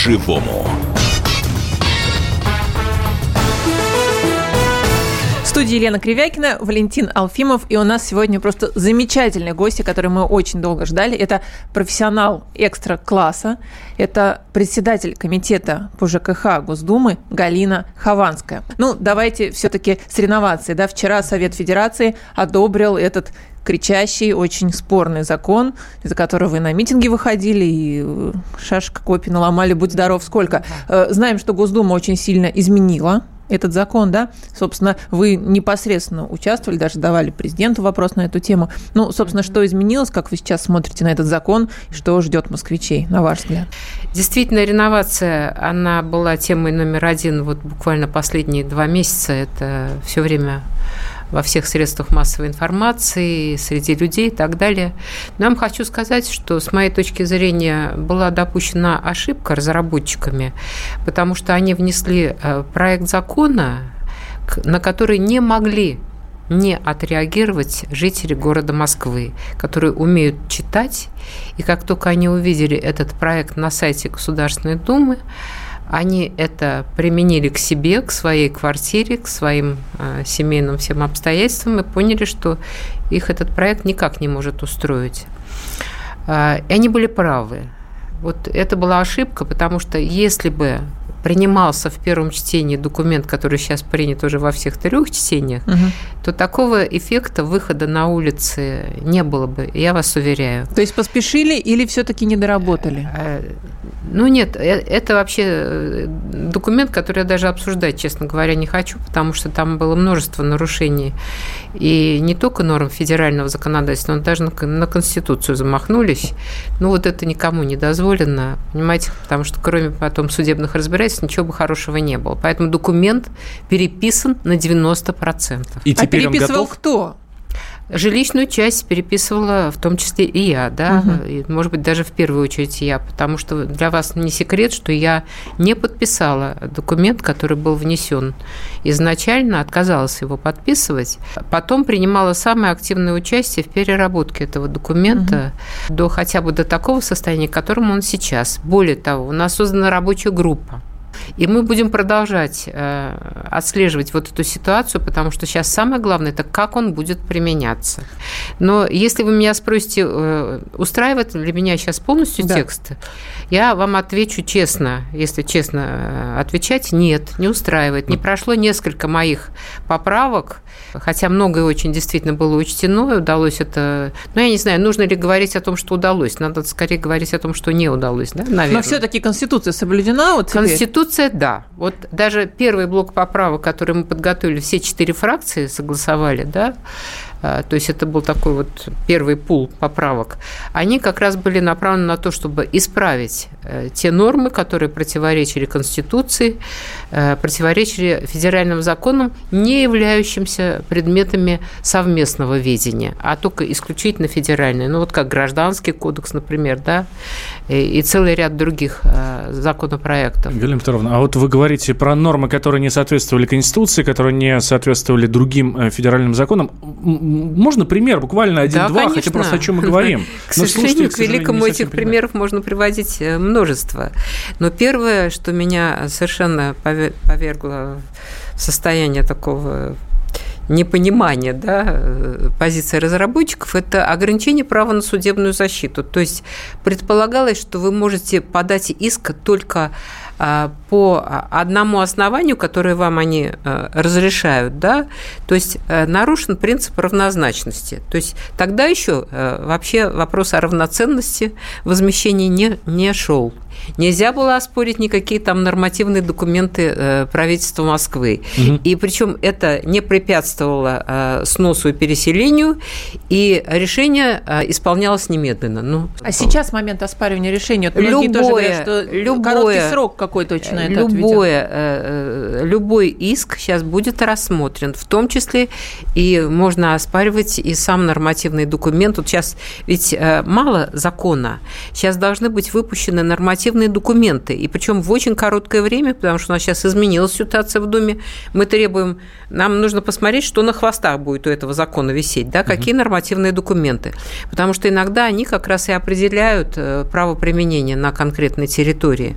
по-живому. студии Елена Кривякина, Валентин Алфимов. И у нас сегодня просто замечательные гости, которые мы очень долго ждали. Это профессионал экстра-класса. Это председатель комитета по ЖКХ Госдумы Галина Хованская. Ну, давайте все-таки соревноваться. Да? Вчера Совет Федерации одобрил этот кричащий, очень спорный закон, из-за которого вы на митинги выходили и э, шашка копий наломали, будь здоров, сколько. Э, знаем, что Госдума очень сильно изменила этот закон, да, собственно, вы непосредственно участвовали, даже давали президенту вопрос на эту тему. Ну, собственно, что изменилось, как вы сейчас смотрите на этот закон, что ждет москвичей, на ваш взгляд? Действительно, реновация, она была темой номер один вот буквально последние два месяца. Это все время во всех средствах массовой информации, среди людей и так далее. Но я вам хочу сказать, что с моей точки зрения была допущена ошибка разработчиками, потому что они внесли э, проект закона, на который не могли не отреагировать жители города Москвы, которые умеют читать, и как только они увидели этот проект на сайте Государственной Думы, они это применили к себе, к своей квартире, к своим э, семейным всем обстоятельствам и поняли, что их этот проект никак не может устроить. Э, и они были правы. Вот это была ошибка, потому что если бы принимался в первом чтении документ, который сейчас принят уже во всех трех чтениях, угу. то такого эффекта выхода на улицы не было бы, я вас уверяю. То есть поспешили или все-таки не доработали? Э, ну нет, э, это вообще э, документ, который я даже обсуждать, честно говоря, не хочу, потому что там было множество нарушений. И не только норм федерального законодательства, но даже на Конституцию замахнулись. Ну вот это никому не дозволено, понимаете, потому что кроме потом судебных разбирательств обстоятельств ничего бы хорошего не было. Поэтому документ переписан на 90%. И теперь а переписывал готов? кто? Жилищную часть переписывала в том числе и я, да, угу. и, может быть, даже в первую очередь я, потому что для вас не секрет, что я не подписала документ, который был внесен. Изначально отказалась его подписывать, потом принимала самое активное участие в переработке этого документа угу. до хотя бы до такого состояния, к которому он сейчас. Более того, у нас создана рабочая группа и мы будем продолжать э, отслеживать вот эту ситуацию, потому что сейчас самое главное – это как он будет применяться. Но если вы меня спросите, э, устраивает ли меня сейчас полностью да. текст, я вам отвечу честно, если честно э, отвечать, нет, не устраивает. Не прошло несколько моих поправок, хотя многое очень действительно было учтено, удалось это... Ну, я не знаю, нужно ли говорить о том, что удалось. Надо скорее говорить о том, что не удалось, да, наверное. Но все-таки Конституция соблюдена вот теперь? Конституция, да. Вот даже первый блок поправок, который мы подготовили, все четыре фракции согласовали, да, то есть это был такой вот первый пул поправок, они как раз были направлены на то, чтобы исправить э, те нормы, которые противоречили Конституции, э, противоречили федеральным законам, не являющимся предметами совместного ведения, а только исключительно федеральные. Ну вот как Гражданский кодекс, например, да, и целый ряд других э, законопроектов. Галина Петровна, а вот вы говорите про нормы, которые не соответствовали Конституции, которые не соответствовали другим федеральным законам можно пример, буквально один-два, да, хотя просто о чем мы говорим. К сожалению, к великому этих примеров можно приводить э, множество. Но первое, что меня совершенно повергло в состояние такого непонимание да, э, позиции разработчиков, это ограничение права на судебную защиту. То есть предполагалось, что вы можете подать иск только а, по одному основанию, которое вам они э, разрешают, да, то есть э, нарушен принцип равнозначности. То есть тогда еще вообще вопрос о равноценности возмещения не, не шел. Нельзя было оспорить никакие там нормативные документы э, правительства Москвы. Угу. И причем это не препятствовало э, сносу и переселению, и решение э, исполнялось немедленно. Ну, а сейчас момент оспаривания решения? Любое, тоже говорят, что любое, короткий срок какой-то очень на это любое, Любой иск сейчас будет рассмотрен, в том числе и можно оспаривать и сам нормативный документ. Вот сейчас ведь мало закона, сейчас должны быть выпущены нормативные нормативные документы. И причем в очень короткое время, потому что у нас сейчас изменилась ситуация в Думе, мы требуем, нам нужно посмотреть, что на хвостах будет у этого закона висеть, да, какие угу. нормативные документы. Потому что иногда они как раз и определяют э, право применения на конкретной территории.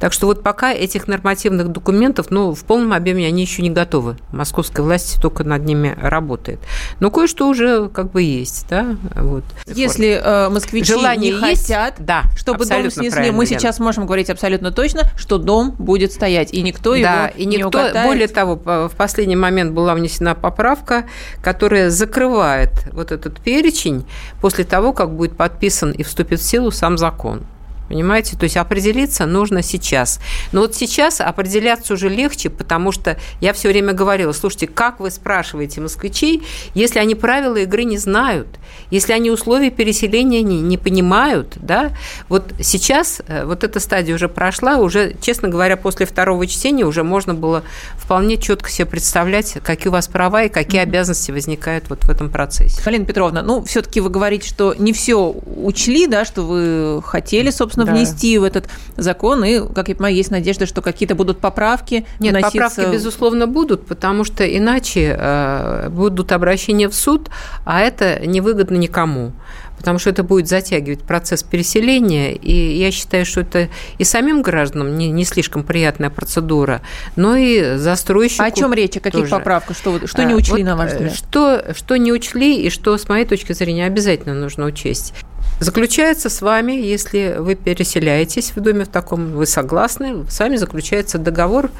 Так что вот пока этих нормативных документов, ну, в полном объеме они еще не готовы. Московская власть только над ними работает. Но кое-что уже как бы есть, да, вот. Если э, москвичи Желание не есть, хотят, да, чтобы дом снесли, мы сейчас можем говорить абсолютно точно, что дом будет стоять, и никто да, его и никто, не угадает. Более того, в последний момент была внесена поправка, которая закрывает вот этот перечень после того, как будет подписан и вступит в силу сам закон. Понимаете? То есть определиться нужно сейчас. Но вот сейчас определяться уже легче, потому что я все время говорила, слушайте, как вы спрашиваете москвичей, если они правила игры не знают, если они условия переселения не, не понимают, да? Вот сейчас э, вот эта стадия уже прошла, уже, честно говоря, после второго чтения уже можно было вполне четко себе представлять, какие у вас права и какие обязанности возникают вот в этом процессе. Галина Петровна, ну, все-таки вы говорите, что не все учли, да, что вы хотели, собственно, собственно, да. внести в этот закон. И, как я понимаю, есть надежда, что какие-то будут поправки. Нет, вноситься... поправки, безусловно, будут, потому что иначе э, будут обращения в суд, а это невыгодно никому потому что это будет затягивать процесс переселения, и я считаю, что это и самим гражданам не, не слишком приятная процедура, но и застройщику а О чем речь? О каких тоже. поправках? Что, что не а, учли, вот, на ваш взгляд? Что, что не учли, и что, с моей точки зрения, обязательно нужно учесть. Заключается с вами, если вы переселяетесь в доме в таком, вы согласны, с вами заключается договор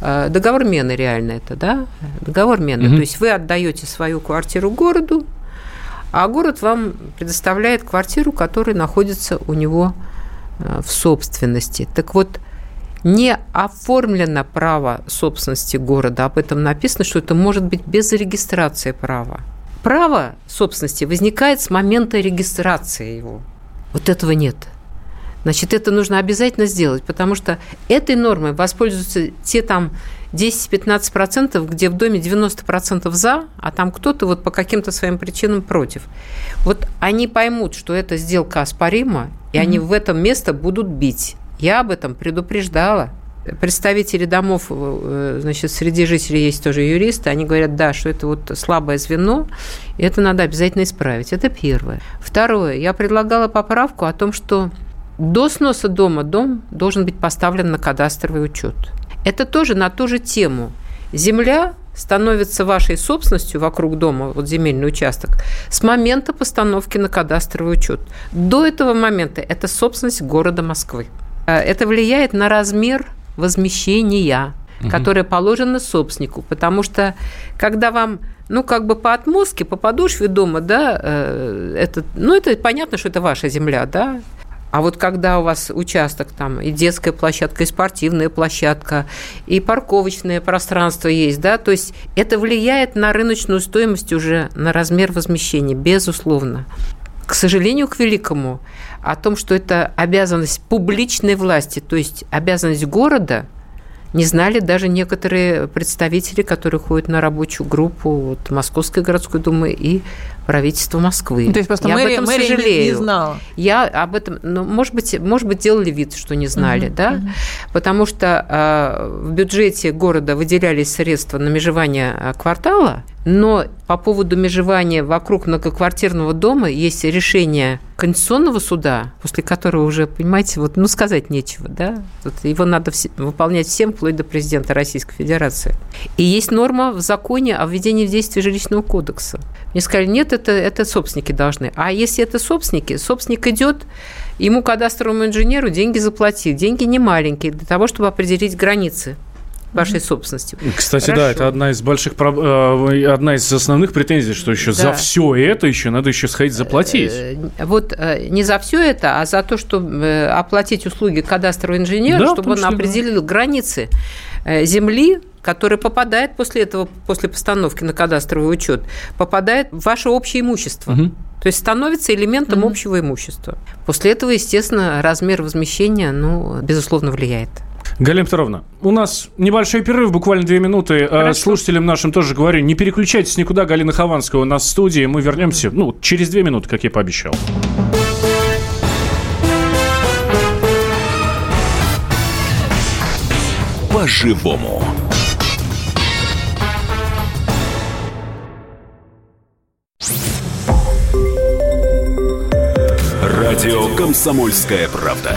э, Договор мены реально это, да? Договор мены. Угу. То есть вы отдаете свою квартиру городу, а город вам предоставляет квартиру, которая находится у него э, в собственности. Так вот, не оформлено право собственности города. Об этом написано, что это может быть без регистрации права право собственности возникает с момента регистрации его. Вот этого нет. Значит, это нужно обязательно сделать, потому что этой нормой воспользуются те там 10-15%, где в доме 90% за, а там кто-то вот по каким-то своим причинам против. Вот они поймут, что эта сделка оспорима, и mm-hmm. они в этом место будут бить. Я об этом предупреждала представители домов, э, значит, среди жителей есть тоже юристы, они говорят, да, что это вот слабое звено, и это надо обязательно исправить. Это первое. Второе, я предлагала поправку о том, что до сноса дома дом должен быть поставлен на кадастровый учет. Это тоже на ту же тему. Земля становится вашей собственностью вокруг дома, вот земельный участок, с момента постановки на кадастровый учет. До этого момента это собственность города Москвы. Э, это влияет на размер возмещения, угу. которое положено собственнику. Потому что когда вам ну, как бы по отмостке, по подошве дома, да, э, это, ну, это понятно, что это ваша земля, да, а вот когда у вас участок там и детская площадка, и спортивная площадка, и парковочное пространство есть, да, то есть это влияет на рыночную стоимость уже, на размер возмещения, безусловно. К сожалению, к великому, о том, что это обязанность публичной власти, то есть обязанность города, не знали даже некоторые представители, которые ходят на рабочую группу вот, Московской городской думы и правительства Москвы. То есть просто Я мэрия, об этом мэрия сожалею. Не, не знала. Я об этом, ну, может быть, может быть, делали вид, что не знали, угу, да, угу. потому что э, в бюджете города выделялись средства на межевание а, квартала, но по поводу межевания вокруг многоквартирного дома есть решение Конституционного суда, после которого уже, понимаете, вот, ну, сказать нечего, да, вот его надо вс- выполнять всем, вплоть до президента Российской Федерации. И есть норма в законе о введении в действие жилищного кодекса. Мне сказали, нет, это, это собственники должны. А если это собственники, собственник идет, ему кадастровому инженеру деньги заплатить. Деньги не маленькие для того, чтобы определить границы вашей собственности. Кстати, Хорошо. да, это одна из больших, э, одна из основных претензий, что еще да. за все это еще надо еще сходить заплатить. Э, вот э, не за все это, а за то, чтобы оплатить услуги кадастрового инженера, да, чтобы он определил да. границы земли, который попадает после этого, после постановки на кадастровый учет, попадает в ваше общее имущество. Угу. То есть становится элементом угу. общего имущества. После этого, естественно, размер возмещения, ну, безусловно, влияет. Галина Петровна, у нас небольшой перерыв, буквально две минуты. Э, Хорошо. Слушателям нашим тоже говорю, не переключайтесь никуда. Галина Хованская у нас в студии. Мы вернемся ну, через две минуты, как я пообещал. по-живому. Радио «Комсомольская правда».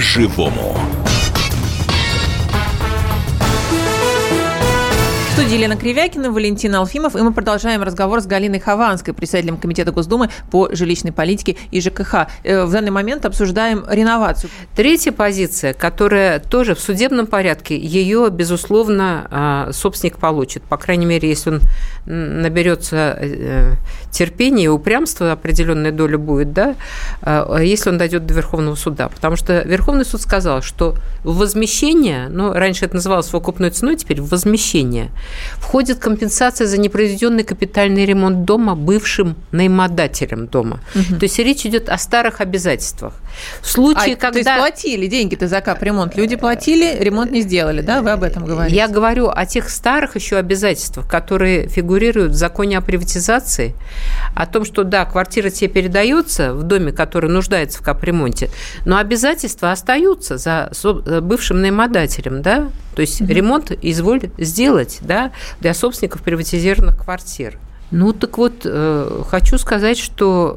По-живому. Студии Елена Кривякина, Валентин Алфимов, и мы продолжаем разговор с Галиной Хованской, председателем Комитета Госдумы по жилищной политике и ЖКХ. Э, в данный момент обсуждаем реновацию. Третья позиция, которая тоже в судебном порядке, ее, безусловно, а, собственник получит. По крайней мере, если он наберется э, терпения и упрямства, определенная доля будет, да, а, если он дойдет до Верховного суда. Потому что Верховный суд сказал, что возмещение, ну, раньше это называлось совокупной ценой, теперь возмещение – Входит компенсация за непроизведенный капитальный ремонт дома бывшим наимодателем дома. Угу. То есть речь идет о старых обязательствах. В случае, а, когда... То есть платили деньги-то за капремонт, люди платили, ремонт не сделали, да? Вы об этом говорите? Я говорю о тех старых еще обязательствах, которые фигурируют в законе о приватизации, о том, что, да, квартира тебе передается в доме, который нуждается в капремонте, но обязательства остаются за бывшим наимодателем, да? То есть угу. ремонт изволит сделать, да, для собственников приватизированных квартир. Ну так вот, э, хочу сказать, что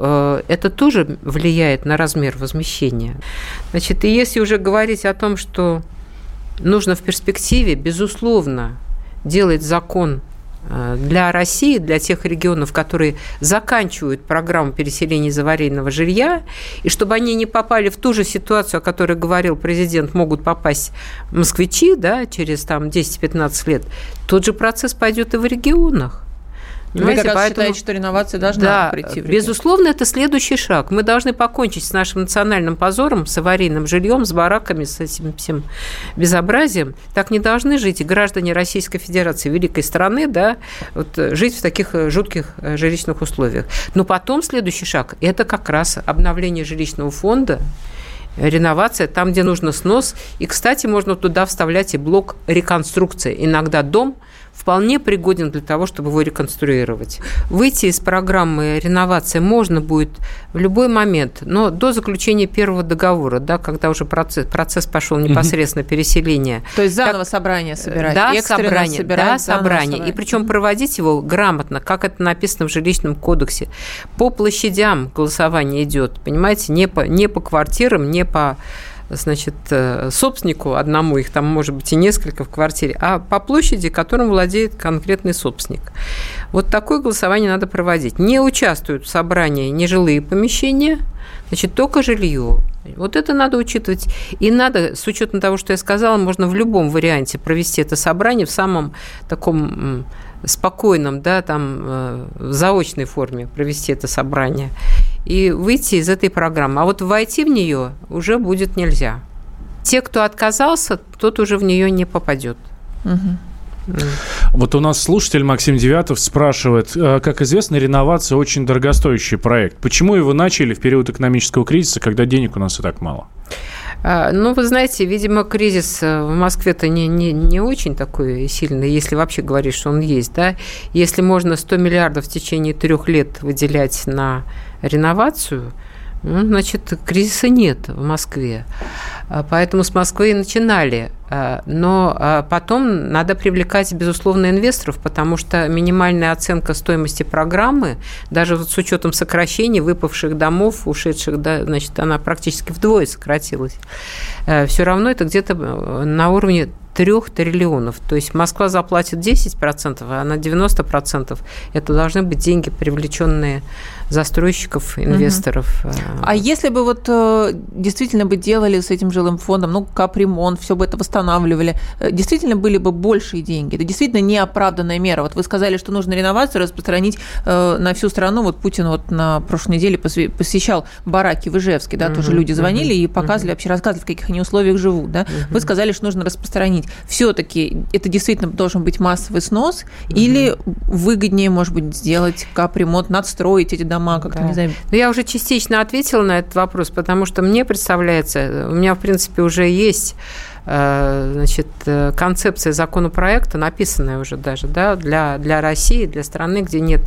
э, это тоже влияет на размер возмещения. Значит, и если уже говорить о том, что нужно в перспективе, безусловно, делать закон э, для России, для тех регионов, которые заканчивают программу переселения из аварийного жилья, и чтобы они не попали в ту же ситуацию, о которой говорил президент, могут попасть москвичи да, через там, 10-15 лет, тот же процесс пойдет и в регионах. Вы как поэтому... считаете, что реновация должна да, прийти в Безусловно, это следующий шаг. Мы должны покончить с нашим национальным позором, с аварийным жильем, с бараками, с этим всем безобразием. Так не должны жить и граждане Российской Федерации, великой страны, да, вот, э, жить в таких э, жутких э, жилищных условиях. Но потом следующий шаг – это как раз обновление жилищного фонда, реновация, там, где нужно снос. И, кстати, можно туда вставлять и блок реконструкции. Иногда дом – вполне пригоден для того, чтобы его реконструировать. Выйти из программы реновации можно будет в любой момент, но до заключения первого договора, да, когда уже процесс, процесс пошел непосредственно переселения. То есть заново так, собрание собирать? Да, собрание, собирать, да, собрание. И причем проводить его грамотно, как это написано в жилищном кодексе. По площадям голосование идет, понимаете, не по, не по квартирам, не по значит, э, собственнику одному, их там может быть и несколько в квартире, а по площади, которым владеет конкретный собственник. Вот такое голосование надо проводить. Не участвуют в собрании нежилые помещения, значит, только жилье. Вот это надо учитывать. И надо, с учетом того, что я сказала, можно в любом варианте провести это собрание в самом таком спокойном, да, там, э, в заочной форме провести это собрание и выйти из этой программы. А вот войти в нее уже будет нельзя. Те, кто отказался, тот уже в нее не попадет. Угу. Вот у нас слушатель Максим Девятов спрашивает, э, как известно, реновация очень дорогостоящий проект. Почему его начали в период экономического кризиса, когда денег у нас и так мало? А, ну, вы знаете, видимо, кризис э, в Москве-то не, не, не очень такой сильный, если вообще говорить, что он есть, да. Если можно 100 миллиардов в течение трех лет выделять на реновацию, ну, значит, кризиса нет в Москве. А, поэтому с Москвы и начинали. А, но а, потом надо привлекать, безусловно, инвесторов, потому что минимальная оценка стоимости программы, даже вот с учетом сокращений выпавших домов, ушедших, да, значит, она практически вдвое сократилась. Все равно это где-то э, на уровне трех триллионов. То есть Москва заплатит 10%, а на 90% это должны быть деньги, привлеченные застройщиков, инвесторов. Угу. А если бы вот действительно бы делали с этим жилым фондом, ну, капремонт, все бы это восстанавливали, действительно были бы большие деньги? Это действительно неоправданная мера. Вот вы сказали, что нужно реновацию распространить на всю страну. Вот Путин вот на прошлой неделе посещал бараки в Ижевске, да, угу, тоже люди звонили угу, и показывали, вообще рассказывали, в каких они условиях живут, да. Угу. Вы сказали, что нужно распространить. Все-таки это действительно должен быть массовый снос угу. или выгоднее, может быть, сделать капремонт, надстроить эти дома как-то, да. не знаю. Ну, я уже частично ответила на этот вопрос, потому что мне представляется, у меня, в принципе, уже есть значит, э, концепция законопроекта, написанная уже даже да, для, для России, для страны, где нет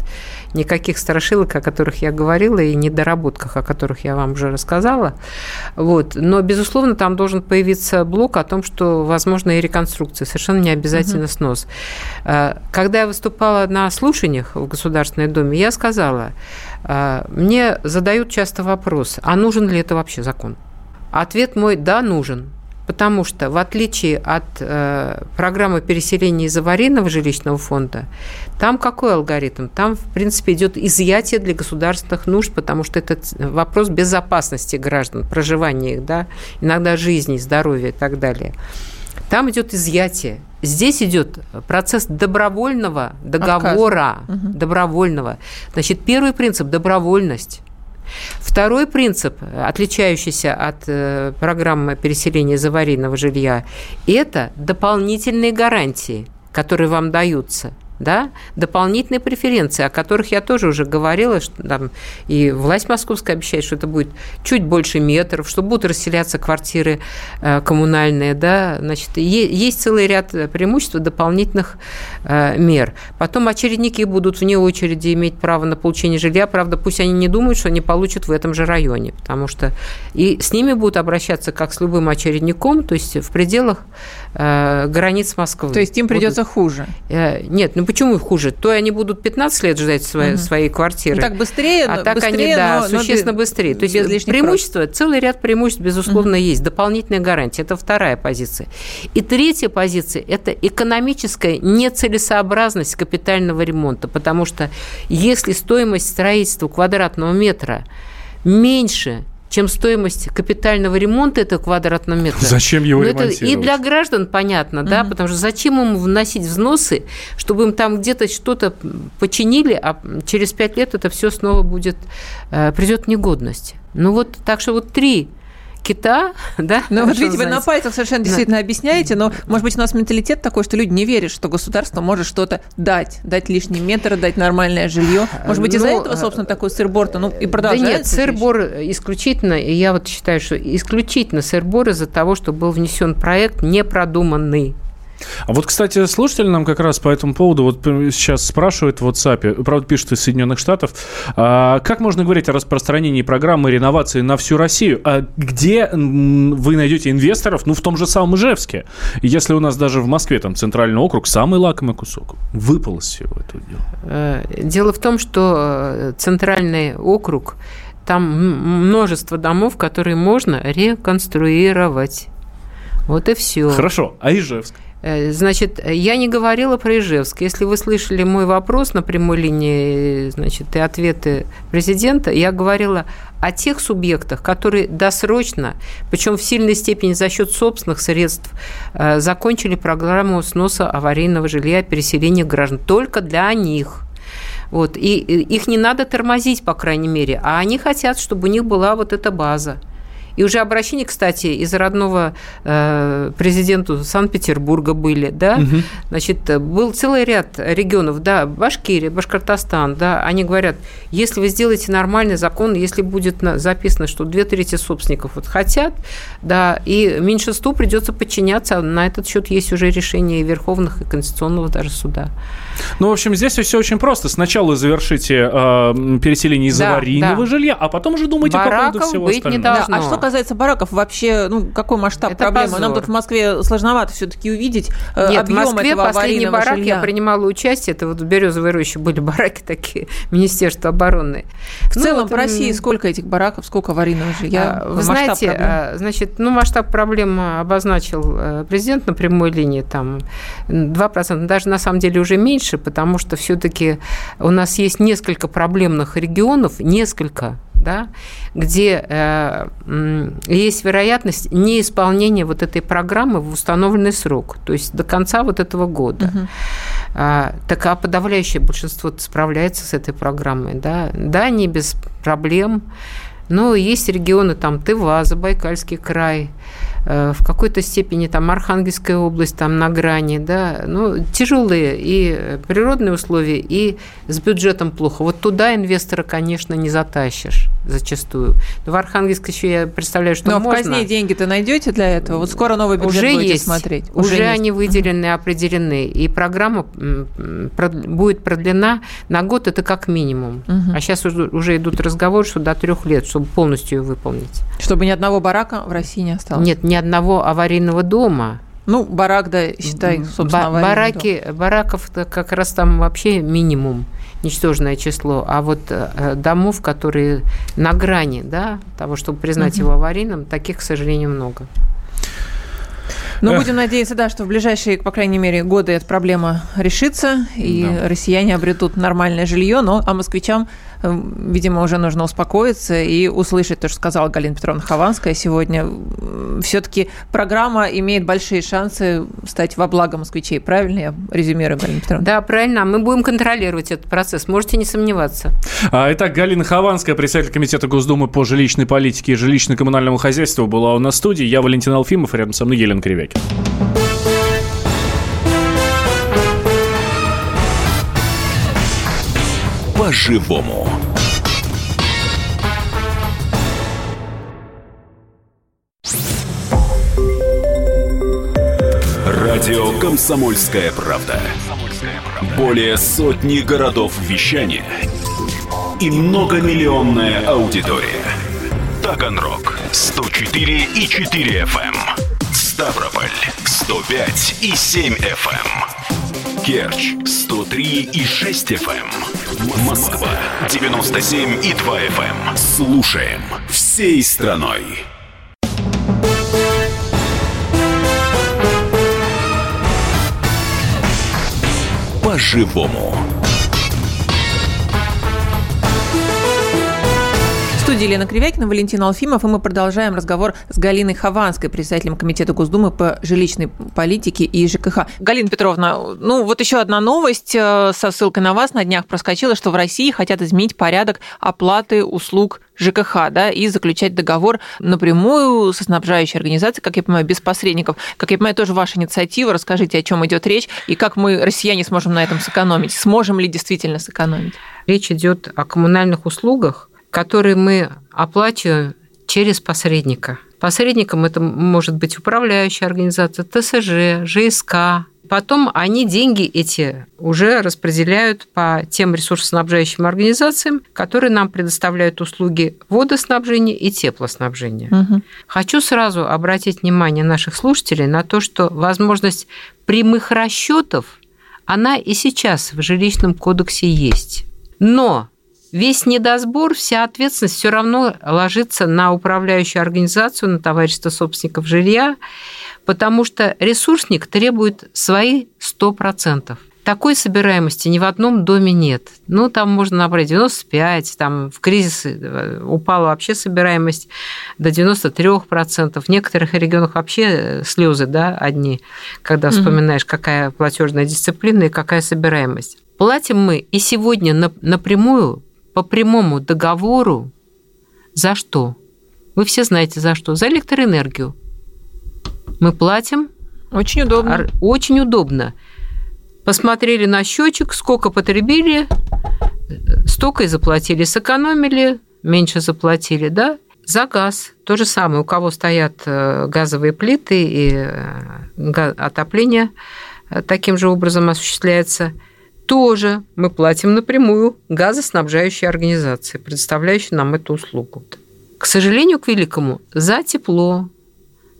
никаких страшилок, о которых я говорила, и недоработках, о которых я вам уже рассказала. Вот. Но, безусловно, там должен появиться блок о том, что возможно и реконструкция, совершенно не обязательно угу. снос. Э, когда я выступала на слушаниях в Государственной Думе, я сказала, мне задают часто вопрос, а нужен ли это вообще закон? Ответ мой – да, нужен. Потому что, в отличие от э, программы переселения из аварийного жилищного фонда, там какой алгоритм? Там, в принципе, идет изъятие для государственных нужд, потому что это вопрос безопасности граждан, проживания их, да, иногда жизни, здоровья и так далее. Там идет изъятие. Здесь идет процесс добровольного договора, угу. добровольного. Значит, первый принцип – добровольность. Второй принцип, отличающийся от э, программы переселения из жилья, это дополнительные гарантии, которые вам даются – да, дополнительные преференции, о которых я тоже уже говорила, что там и власть московская обещает, что это будет чуть больше метров, что будут расселяться квартиры э, коммунальные, да, значит, есть целый ряд преимуществ дополнительных э, мер. Потом очередники будут вне очереди иметь право на получение жилья, правда, пусть они не думают, что они получат в этом же районе, потому что и с ними будут обращаться как с любым очередником, то есть в пределах э, границ Москвы. То есть им придется будут... хуже? Нет, ну почему хуже? То они будут 15 лет ждать своей, угу. своей квартиры. Ну, так быстрее, а так быстрее, они, да, но, существенно но быстрее. То есть преимущество, прав. целый ряд преимуществ, безусловно, угу. есть. Дополнительная гарантия. Это вторая позиция. И третья позиция – это экономическая нецелесообразность капитального ремонта. Потому что если стоимость строительства квадратного метра меньше чем стоимость капитального ремонта этого квадратного метра. Зачем его Но ремонтировать? Это и для граждан понятно, угу. да, потому что зачем им вносить взносы, чтобы им там где-то что-то починили, а через пять лет это все снова будет, э, придет в негодность. Ну вот, так что вот три кита, да? Ну, вот видите, вы на пальцах совершенно действительно да. объясняете, но, может быть, у нас менталитет такой, что люди не верят, что государство может что-то дать, дать лишний метр, дать нормальное жилье. Может быть, из-за ну, этого, собственно, такой сыр-бор ну, и продолжается? Да нет, сыр-бор исключительно, и я вот считаю, что исключительно сыр-бор из-за того, что был внесен проект непродуманный. А вот, кстати, слушатели нам как раз по этому поводу вот сейчас спрашивают в WhatsApp, правда, пишут из Соединенных Штатов, а, как можно говорить о распространении программы реновации на всю Россию? А где вы найдете инвесторов? Ну, в том же самом Ижевске. Если у нас даже в Москве там центральный округ, самый лакомый кусок, выпал из всего этого дела. Э, дело в том, что э, центральный округ, там множество домов, которые можно реконструировать. Вот и все. Хорошо. А Ижевск? Э, значит, я не говорила про Ижевск. Если вы слышали мой вопрос на прямой линии значит, и ответы президента, я говорила о тех субъектах, которые досрочно, причем в сильной степени за счет собственных средств, э, закончили программу сноса аварийного жилья, переселения граждан. Только для них. Вот. И их не надо тормозить, по крайней мере, а они хотят, чтобы у них была вот эта база. И уже обращения, кстати, из родного э, президенту Санкт-Петербурга были, да, угу. значит, был целый ряд регионов, да, Башкирия, Башкортостан, да, они говорят, если вы сделаете нормальный закон, если будет записано, что две трети собственников вот хотят, да, и меньшинству придется подчиняться, на этот счет есть уже решение Верховных и Конституционного даже суда. Ну, в общем, здесь все очень просто. Сначала завершите э, переселение из да, аварийного да. жилья, а потом уже думайте Бараков по поводу всего быть остального. Не должно. Да, а что касается бараков, вообще, ну, какой масштаб это проблемы? Позор. Нам тут в Москве сложновато все-таки увидеть э, Нет, объем в Москве этого последний барак жилья. я принимала участие, это вот в Березовой роще были бараки такие, Министерство обороны. В ну, целом вот, по России сколько этих бараков, сколько аварийного жилья? А, вы знаете, проблем? А, значит, ну, масштаб проблем обозначил э, президент на прямой линии, там 2%, даже на самом деле уже меньше, потому что все-таки у нас есть несколько проблемных регионов, несколько, да, где э, есть вероятность неисполнения вот этой программы в установленный срок, то есть до конца вот этого года. Угу. А, так а подавляющее большинство справляется с этой программой, да, да, не без проблем, но есть регионы, там Тыва, Забайкальский край, в какой-то степени там Архангельская область там на грани, да, ну, тяжелые и природные условия, и с бюджетом плохо. Вот туда инвестора, конечно, не затащишь зачастую. Но в Архангельске еще я представляю, что Но можно. в казне деньги-то найдете для этого? Вот скоро новый бюджет уже будете есть, смотреть. Уже, уже они выделены, определены. И программа будет продлена на год, это как минимум. Угу. А сейчас уже, уже идут разговоры, что до трех лет, чтобы полностью ее выполнить. Чтобы ни одного барака в России не осталось? Нет, ни одного аварийного дома. Ну, барак, да, считай, собственно, Ба- бараки, дом. Бараков как раз там вообще минимум ничтожное число, а вот э, домов, которые на грани да, того, чтобы признать его аварийным, таких, к сожалению, много. Ну, будем надеяться, да, что в ближайшие, по крайней мере, годы эта проблема решится, и да. россияне обретут нормальное жилье, но а москвичам видимо, уже нужно успокоиться и услышать то, что сказала Галина Петровна Хованская сегодня. Все-таки программа имеет большие шансы стать во благо москвичей. Правильно я резюмирую, Галина Петровна? Да, правильно. Мы будем контролировать этот процесс. Можете не сомневаться. А, итак, Галина Хованская, председатель Комитета Госдумы по жилищной политике и жилищно-коммунальному хозяйству, была у нас в студии. Я Валентин Алфимов, рядом со мной Елена Кривякин. По-живому. Радио «Комсомольская правда». Более сотни городов вещания и многомиллионная аудитория. Таганрог 104 и 4 FM. Эм. Ставрополь 105 и 7 FM. Керчь 103 и 6 FM. Москва 97 и 2 FM. Эм. Слушаем всей страной. По-живому. Студии Елена Кривякина, Валентин Алфимов, и мы продолжаем разговор с Галиной Хованской, председателем Комитета Госдумы по жилищной политике и ЖКХ. Галина Петровна, ну вот еще одна новость э, со ссылкой на вас на днях проскочила, что в России хотят изменить порядок оплаты услуг ЖКХ, да, и заключать договор напрямую со снабжающей организацией, как я понимаю, без посредников. Как я понимаю, тоже ваша инициатива. Расскажите, о чем идет речь и как мы, россияне, сможем на этом сэкономить. Сможем ли действительно сэкономить? Речь идет о коммунальных услугах, которые мы оплачиваем через посредника. Посредником это может быть управляющая организация, ТСЖ, ЖСК. Потом они деньги эти уже распределяют по тем ресурсоснабжающим организациям, которые нам предоставляют услуги водоснабжения и теплоснабжения. Угу. Хочу сразу обратить внимание наших слушателей на то, что возможность прямых расчетов, она и сейчас в жилищном кодексе есть. Но весь недосбор, вся ответственность все равно ложится на управляющую организацию, на товарищество собственников жилья, потому что ресурсник требует свои 100%. Такой собираемости ни в одном доме нет. Ну, там можно набрать 95, там в кризис э, упала вообще собираемость до 93%. В некоторых регионах вообще слезы, да, одни, когда вспоминаешь, какая платежная дисциплина и какая собираемость. Платим мы и сегодня напрямую по прямому договору за что? Вы все знаете за что? За электроэнергию. Мы платим. Очень удобно. Очень удобно. Посмотрели на счетчик, сколько потребили, столько и заплатили. Сэкономили, меньше заплатили, да? За газ. То же самое. У кого стоят э, газовые плиты и э, отопление э, таким же образом осуществляется – тоже мы платим напрямую газоснабжающей организации, предоставляющей нам эту услугу. К сожалению, к великому, за тепло,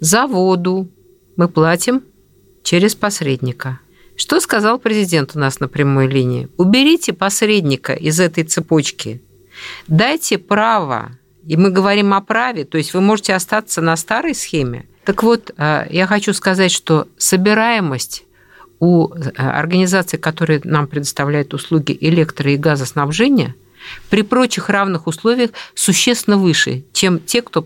за воду мы платим через посредника. Что сказал президент у нас на прямой линии? Уберите посредника из этой цепочки. Дайте право, и мы говорим о праве, то есть вы можете остаться на старой схеме. Так вот, э, я хочу сказать, что собираемость у э, организаций, которые нам предоставляют услуги электро- и газоснабжения, при прочих равных условиях существенно выше, чем, те, кто,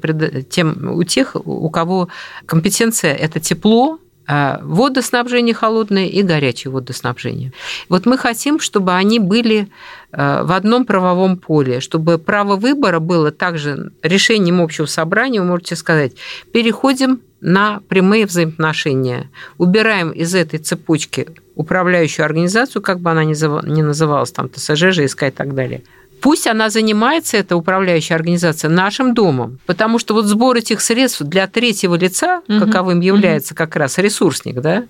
тем у тех, у кого компетенция – это тепло, а, водоснабжение холодное и горячее водоснабжение. Вот мы хотим, чтобы они были а, в одном правовом поле, чтобы право выбора было также решением общего собрания, вы можете сказать, переходим на прямые взаимоотношения, убираем из этой цепочки управляющую организацию, как бы она ни называлась, там ТСЖ, ЖСК и так далее – Пусть она занимается, эта управляющая организация, нашим домом. Потому что вот сбор этих средств для третьего лица, угу. каковым является угу. как раз ресурсник, да,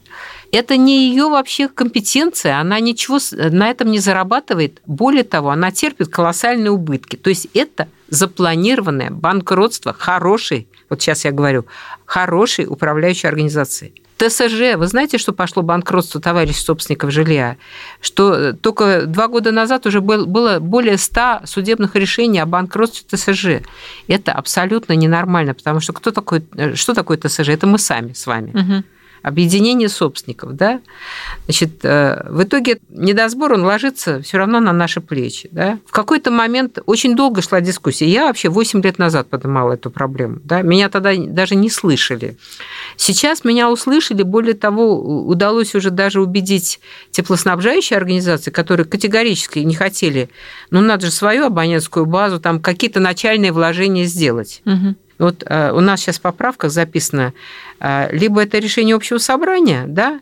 это не ее вообще компетенция, она ничего на этом не зарабатывает. Более того, она терпит колоссальные убытки. То есть это запланированное банкротство хорошей, вот сейчас я говорю, хорошей управляющей организации. ТСЖ, вы знаете, что пошло банкротство товарищ собственников жилья? Что э, только два года назад уже было более 100 судебных решений о банкротстве ТСЖ. Это абсолютно ненормально, потому что кто такой, э, что такое ТСЖ? Это мы сами с вами. Угу объединение собственников, да, значит, э, в итоге недосбор, он ложится все равно на наши плечи, да. В какой-то момент очень долго шла дискуссия. Я вообще 8 лет назад поднимала эту проблему, да, меня тогда даже не слышали. Сейчас меня услышали, более того, удалось уже даже убедить теплоснабжающие организации, которые категорически не хотели, ну, надо же свою абонентскую базу, там какие-то начальные вложения сделать. Угу. Вот э, у нас сейчас в поправках записано, э, либо это решение общего собрания, да,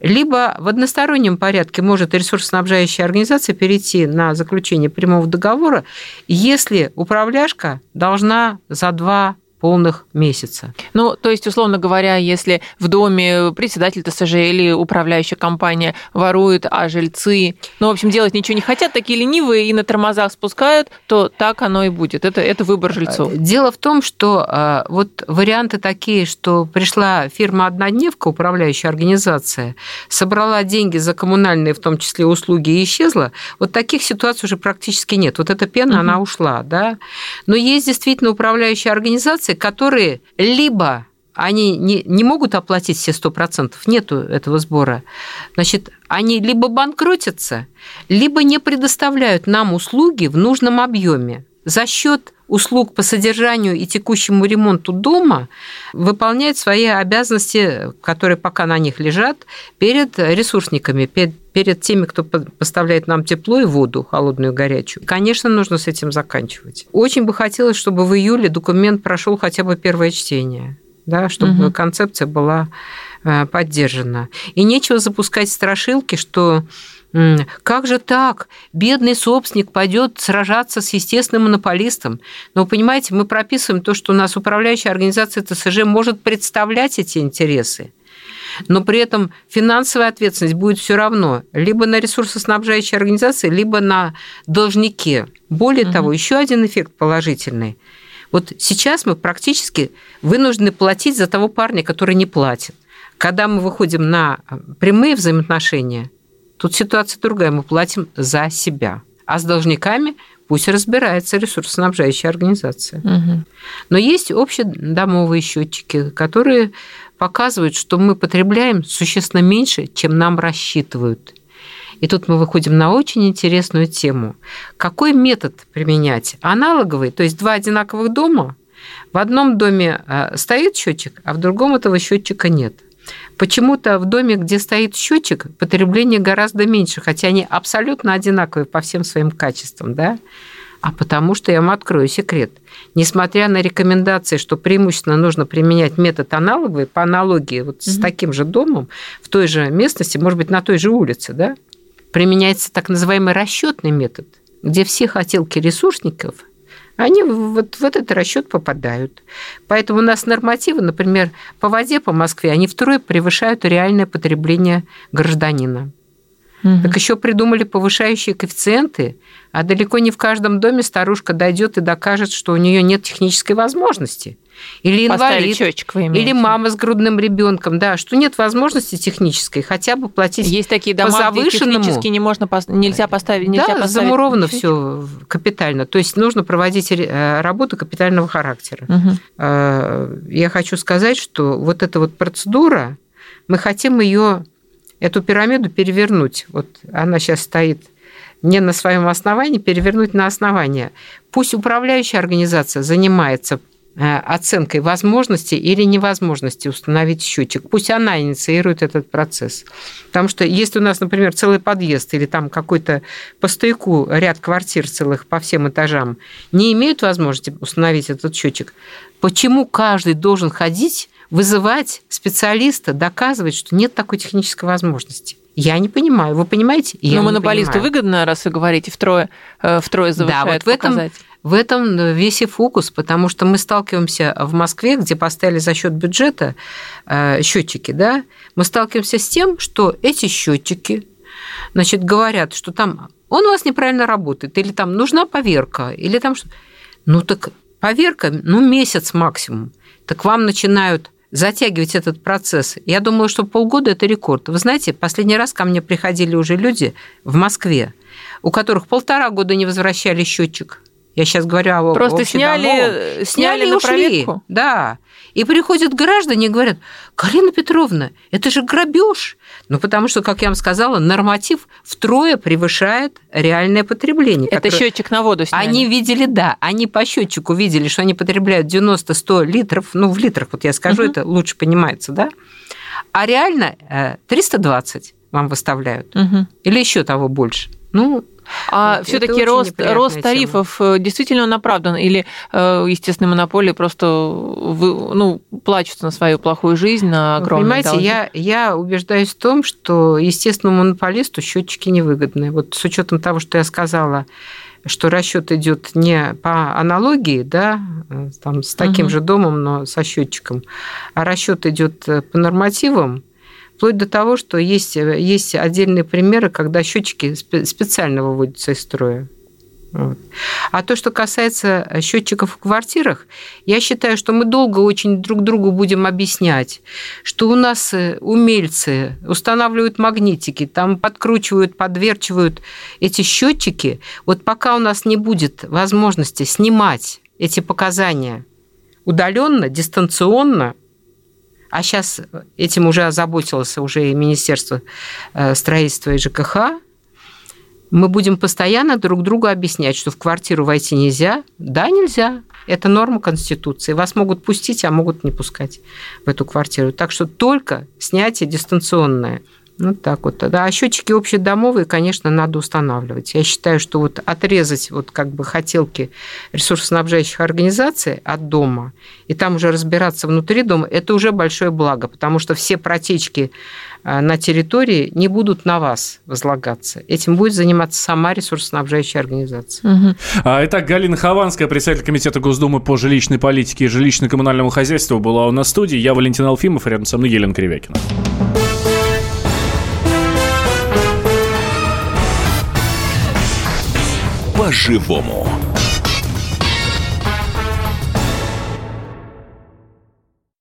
либо в одностороннем порядке может ресурсоснабжающая организация перейти на заключение прямого договора, если управляшка должна за два полных месяца. Ну, то есть, условно говоря, если в доме председатель ТСЖ или управляющая компания ворует, а жильцы, ну, в общем, делать ничего не хотят, такие ленивые и на тормозах спускают, то так оно и будет. Это, это выбор жильцов. Дело в том, что а, вот варианты такие, что пришла фирма «Однодневка», управляющая организация, собрала деньги за коммунальные, в том числе услуги, и исчезла, вот таких ситуаций уже практически нет. Вот эта пена, угу. она ушла, да. Но есть действительно управляющая организация, организации, которые либо они не, не могут оплатить все 100%, нету этого сбора, значит, они либо банкротятся, либо не предоставляют нам услуги в нужном объеме. За счет услуг по содержанию и текущему ремонту дома выполняют свои обязанности, которые пока на них лежат, перед ресурсниками, перед теми, кто поставляет нам тепло и воду, холодную и горячую. Конечно, нужно с этим заканчивать. Очень бы хотелось, чтобы в июле документ прошел хотя бы первое чтение, да, чтобы угу. концепция была э, поддержана. И нечего запускать страшилки, что как же так? Бедный собственник пойдет сражаться с естественным монополистом. Но, понимаете, мы прописываем то, что у нас управляющая организация ТСЖ может представлять эти интересы. Но при этом финансовая ответственность будет все равно либо на ресурсоснабжающей организации, либо на должнике. Более угу. того, еще один эффект положительный. Вот сейчас мы практически вынуждены платить за того парня, который не платит. Когда мы выходим на прямые взаимоотношения – Тут ситуация другая, мы платим за себя. А с должниками пусть разбирается ресурсоснабжающая организация. Угу. Но есть общедомовые счетчики, которые показывают, что мы потребляем существенно меньше, чем нам рассчитывают. И тут мы выходим на очень интересную тему. Какой метод применять? Аналоговый, то есть два одинаковых дома. В одном доме э, стоит счетчик, а в другом этого счетчика нет. Почему-то в доме, где стоит счетчик, потребление гораздо меньше, хотя они абсолютно одинаковые по всем своим качествам, да? А потому что я вам открою секрет. Несмотря на рекомендации, что преимущественно нужно применять метод аналоговый, по аналогии вот mm-hmm. с таким же домом, в той же местности, может быть, на той же улице, да, применяется так называемый расчетный метод, где все хотелки ресурсников – они вот в этот расчет попадают. Поэтому у нас нормативы, например, по воде по Москве, они втрое превышают реальное потребление гражданина. Угу. Так еще придумали повышающие коэффициенты, а далеко не в каждом доме старушка дойдет и докажет, что у нее нет технической возможности. Или инвалид, счетчик, или мама с грудным ребенком, да, что нет возможности технической хотя бы платить Есть такие дома, по завышенному. где технически не можно, нельзя поставить, нельзя да, поставить замуровано все капитально. То есть нужно проводить э, работу капитального характера. Угу. Я хочу сказать, что вот эта вот процедура, мы хотим ее эту пирамиду перевернуть. Вот она сейчас стоит не на своем основании, перевернуть на основание. Пусть управляющая организация занимается оценкой возможности или невозможности установить счетчик. Пусть она инициирует этот процесс. Потому что если у нас, например, целый подъезд или там какой-то по стояку ряд квартир целых по всем этажам не имеют возможности установить этот счетчик, почему каждый должен ходить вызывать специалиста, доказывать, что нет такой технической возможности. Я не понимаю. Вы понимаете? Я Но монополисту понимаю. выгодно, раз вы говорите, втрое, э, втрое завышает да, вот в этом, в этом весь и фокус, потому что мы сталкиваемся в Москве, где поставили за счет бюджета э, счетчики, да, мы сталкиваемся с тем, что эти счетчики, значит, говорят, что там он у вас неправильно работает, или там нужна поверка, или там что. Ну так поверка, ну месяц максимум. Так вам начинают затягивать этот процесс. Я думаю, что полгода – это рекорд. Вы знаете, последний раз ко мне приходили уже люди в Москве, у которых полтора года не возвращали счетчик. Я сейчас говорю о Просто сняли, сняли, сняли на ушли. проверку? Да. И приходят граждане и говорят, Галина Петровна, это же грабеж. Ну, потому что, как я вам сказала, норматив втрое превышает реальное потребление. Это счетчик на воду сняли. Они видели, да, они по счетчику видели, что они потребляют 90-100 литров, ну, в литрах, вот я скажу, угу. это лучше понимается, да? А реально 320 э, вам выставляют. Угу. Или еще того больше. Ну, а все-таки рост, рост тарифов тема. Э, действительно он оправдан? Или, э, естественно, монополии просто ну, плачутся на свою плохую жизнь, на огромные Понимаете, я, я убеждаюсь в том, что естественному монополисту счетчики невыгодны. Вот с учетом того, что я сказала, что расчет идет не по аналогии, да, э, там, с таким угу. же домом, но со счетчиком, а расчет идет по нормативам, Вплоть до того, что есть, есть отдельные примеры, когда счетчики специально выводятся из строя. Вот. А то, что касается счетчиков в квартирах, я считаю, что мы долго очень друг другу будем объяснять, что у нас э, умельцы устанавливают магнитики, там подкручивают, подверчивают эти счетчики. Вот пока у нас не будет возможности снимать эти показания удаленно, дистанционно, а сейчас этим уже озаботилось уже и Министерство э, строительства и ЖКХ, мы будем постоянно друг другу объяснять, что в квартиру войти нельзя. Да, нельзя. Это норма Конституции. Вас могут пустить, а могут не пускать в эту квартиру. Так что только снятие дистанционное – ну, так вот. Да, а счетчики общедомовые, конечно, надо устанавливать. Я считаю, что вот отрезать вот как бы хотелки ресурсоснабжающих организаций от дома и там уже разбираться внутри дома, это уже большое благо, потому что все протечки э, на территории не будут на вас возлагаться. Этим будет заниматься сама ресурсоснабжающая организация. Угу. Итак, Галина Хованская, председатель Комитета Госдумы по жилищной политике и жилищно-коммунальному хозяйству, была у нас в студии. Я Валентин Алфимов, рядом со мной Елена Кривякина. По-живому.